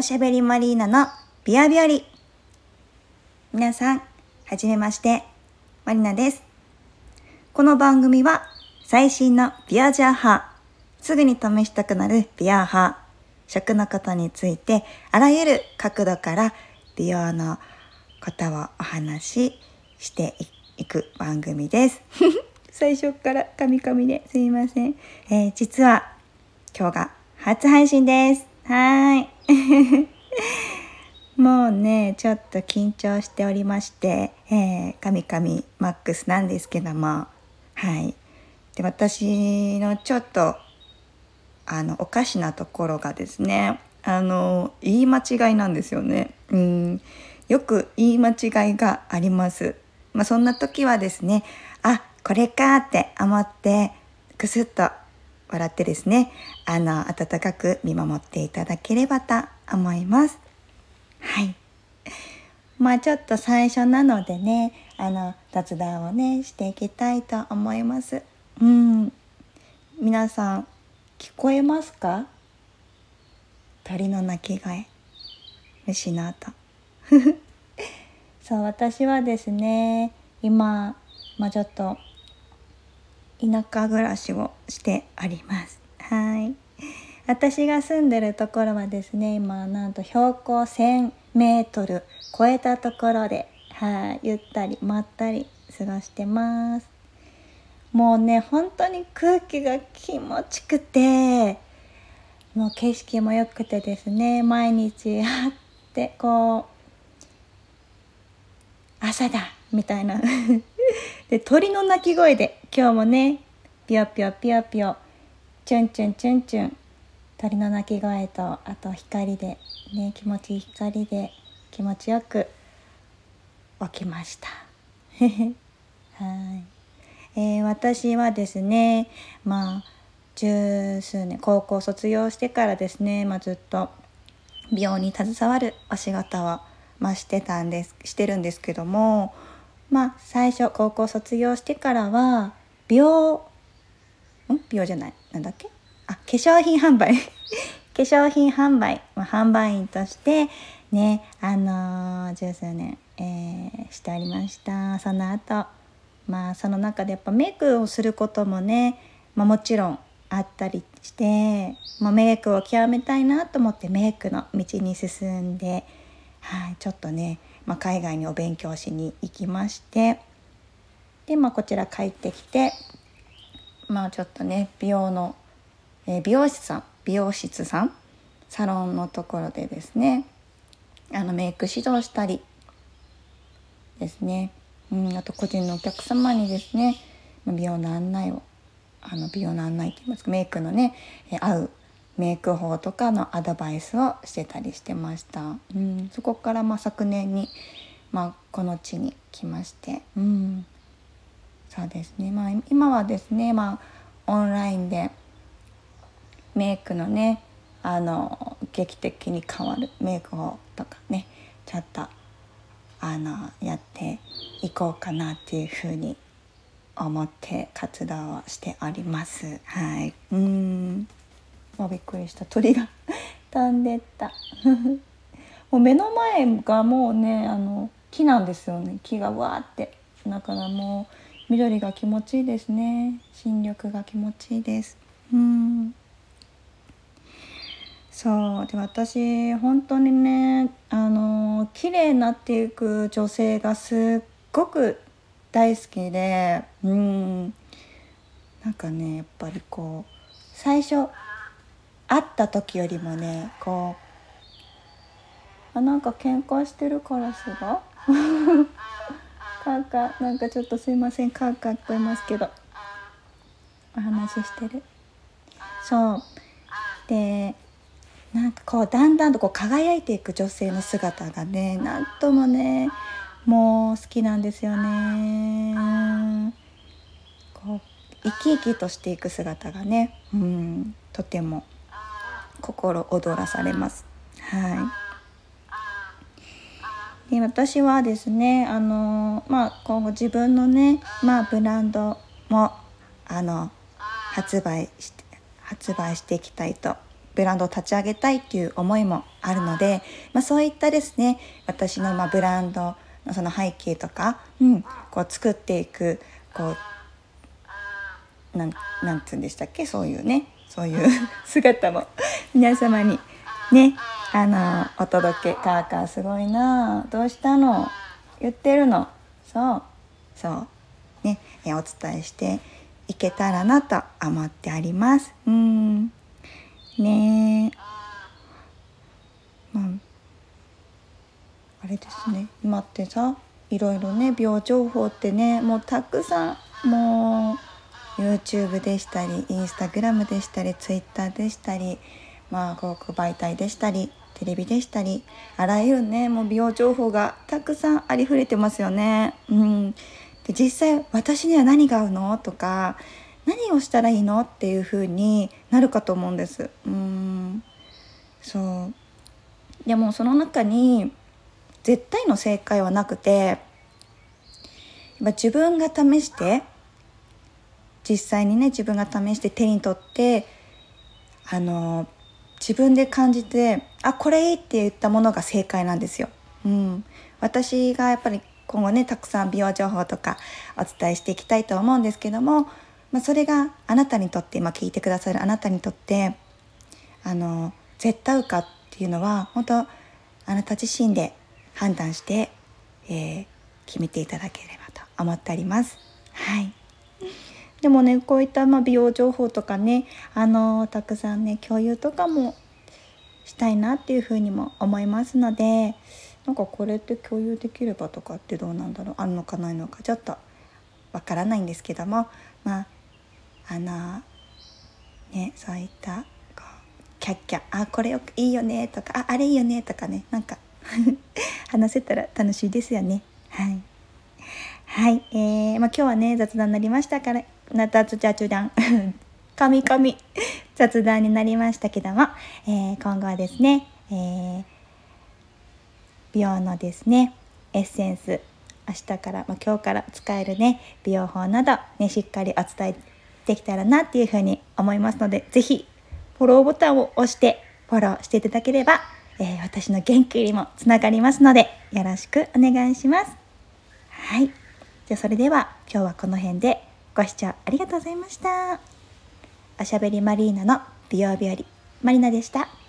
おしゃべりマリーナのビアビアリ皆さんはじめましてマリナです。この番組は最新のビアジャー派すぐに試したくなるビア派食のことについてあらゆる角度から美容のことをお話ししていく番組です。最初からカミカミですいません、えー、実は今日が初配信です。はい。もうねちょっと緊張しておりましてえー、カミカミマックスなんですけどもはい。で私のちょっとあのおかしなところがですねあの言い間違いなんですよね。うん。よく言い間違いがあります。まあそんな時はですねあこれかって思ってくすっと笑ってですねあの温かく見守っていただければと思います。はい。まあちょっと最初なのでねあの雑談をねしていきたいと思います。うん。皆さん聞こえますか？鳥の鳴き声。虫の音。そう私はですね今、まあ、ちょっと田舎暮らしをしております。はい。私が住んでるところはですね今なんと標高1000メートル超えたところではいゆったりまったり過ごしてます。もうね本当に空気が気持ちくてもう景色も良くてですね毎日あってこう朝だみたいな。で鳥の鳴き声で今日もねぴよぴよぴよぴよチュンチュンチュンチュン鳥の鳴き声とあと光でね気持ちいい光で気持ちよく起きました。はい、えー、私はですねまあ十数年高校卒業してからですね、まあ、ずっと美容に携わるお仕事を、まあ、してたんですしてるんですけどもまあ最初高校卒業してからは美容ん？美容じゃない。なんだっけ？あ化粧品販売。化粧品販売、ま、販売員としてねあのー、十数年、えー、しておりました。その後まあその中でやっぱメイクをすることもね、まあ、もちろんあったりして、まあ、メイクを極めたいなと思ってメイクの道に進んで、はい、ちょっとねまあ、海外にお勉強しに行きましてで、まあ、こちら帰ってきてまあちょっとね美容の、えー、美容師さん美容室さんサロンのところでですねあのメイク指導したりですね、うん、あと個人のお客様にですね美容の案内をあの美容の案内といいますかメイクのね、え合うメイク法とかのアドバイスをしてたりしてました、うん、そこからまあ昨年に、まあ、この地に来まして、うん、そうですね、まあ、今はですね、まあ、オンラインでメイクのねあの劇的に変わるメイク法とかねちょっとあのやっていこうかなっていうふうに思って活動をしております。はい、うん。あびっくりした。鳥が 飛んでった。もう目の前がもうねあの木なんですよね。木がわーってだからもう緑が気持ちいいですね。新緑が気持ちいいです。うん。そう。で私本当にねあの綺麗になっていく女性がすっごく大好きでうん。なんかねやっぱりこう最初会った時よりもねこうあなんか喧嘩してるカラスが？カーカーなんかちょっとすいませんカーカー聞こえますけど。お話ししてる。そう。でなんかこうだんだんとこう輝いていく女性の姿がねなんともねもう好きなんですよね。こう生き生きとしていく姿がねうんとても心躍らされます。はい、私はですねあの、まあ、今後自分のね、まあ、ブランドもあの発売して発売していきたいとブランドを立ち上げたいっていう思いもあるので、まあ、そういったですね私のまブランドのその背景とか、うん、こう作っていくこうなんなんつうんでしたっけ？そういうねそういう 姿も皆様にねあのお届けカーカーすごいなどうしたの言ってるのそうそうねお伝えしていけたらなと思ってあります。うん。ねまああれですね今ってさいろいろね病情報ってねもうたくさんもう YouTube でしたり Instagram でしたり Twitter でしたりまあ広告媒体でしたりテレビでしたりあらゆるねもう美容情報がたくさんありふれてますよね。うん、で実際私には何が合うの？とか何をしたらいいの？っていう風になるかと思うんです。うん。そう。でもその中に絶対の正解はなくて自分が試して実際にね自分が試して手に取ってあの自分で感じてあこれいいって言ったものが正解なんですよ。うん、私がやっぱり今後ねたくさん美容情報とかお伝えしていきたいと思うんですけども、まあ、それがあなたにとって今聞いてくださるあなたにとってあの絶対合うかっていうのは本当あなた自身で判断して、えー、決めていただければと思っております。はいでもねこういったま美容情報とかねあのたくさんね共有とかもしたいなっていうふうにも思いますのでなんかこれって共有できればとかってどうなんだろうあるのかないのかちょっとわからないんですけどもまああのねそういったこうキャッキャあこれよくいいよねとかああれいいよねとかねなんか 話せたら楽しいですよねはい。はい、えー、まあ、今日はね雑談になりましたからな雑雑談神々。雑談になりましたけども、えー、今後はですね、えー、美容のですねエッセンス。明日から、まあ、今日から使えるね美容法などねしっかりお伝えできたらなっていうふうに思いますので是非フォローボタンを押してフォローしていただければ、えー、私の元気にもつながりますのでよろしくお願いします。はい。じゃあそれでは今日はこの辺で。ご視聴ありがとうございました。おしゃべりマリーナの美容日和マリナでした。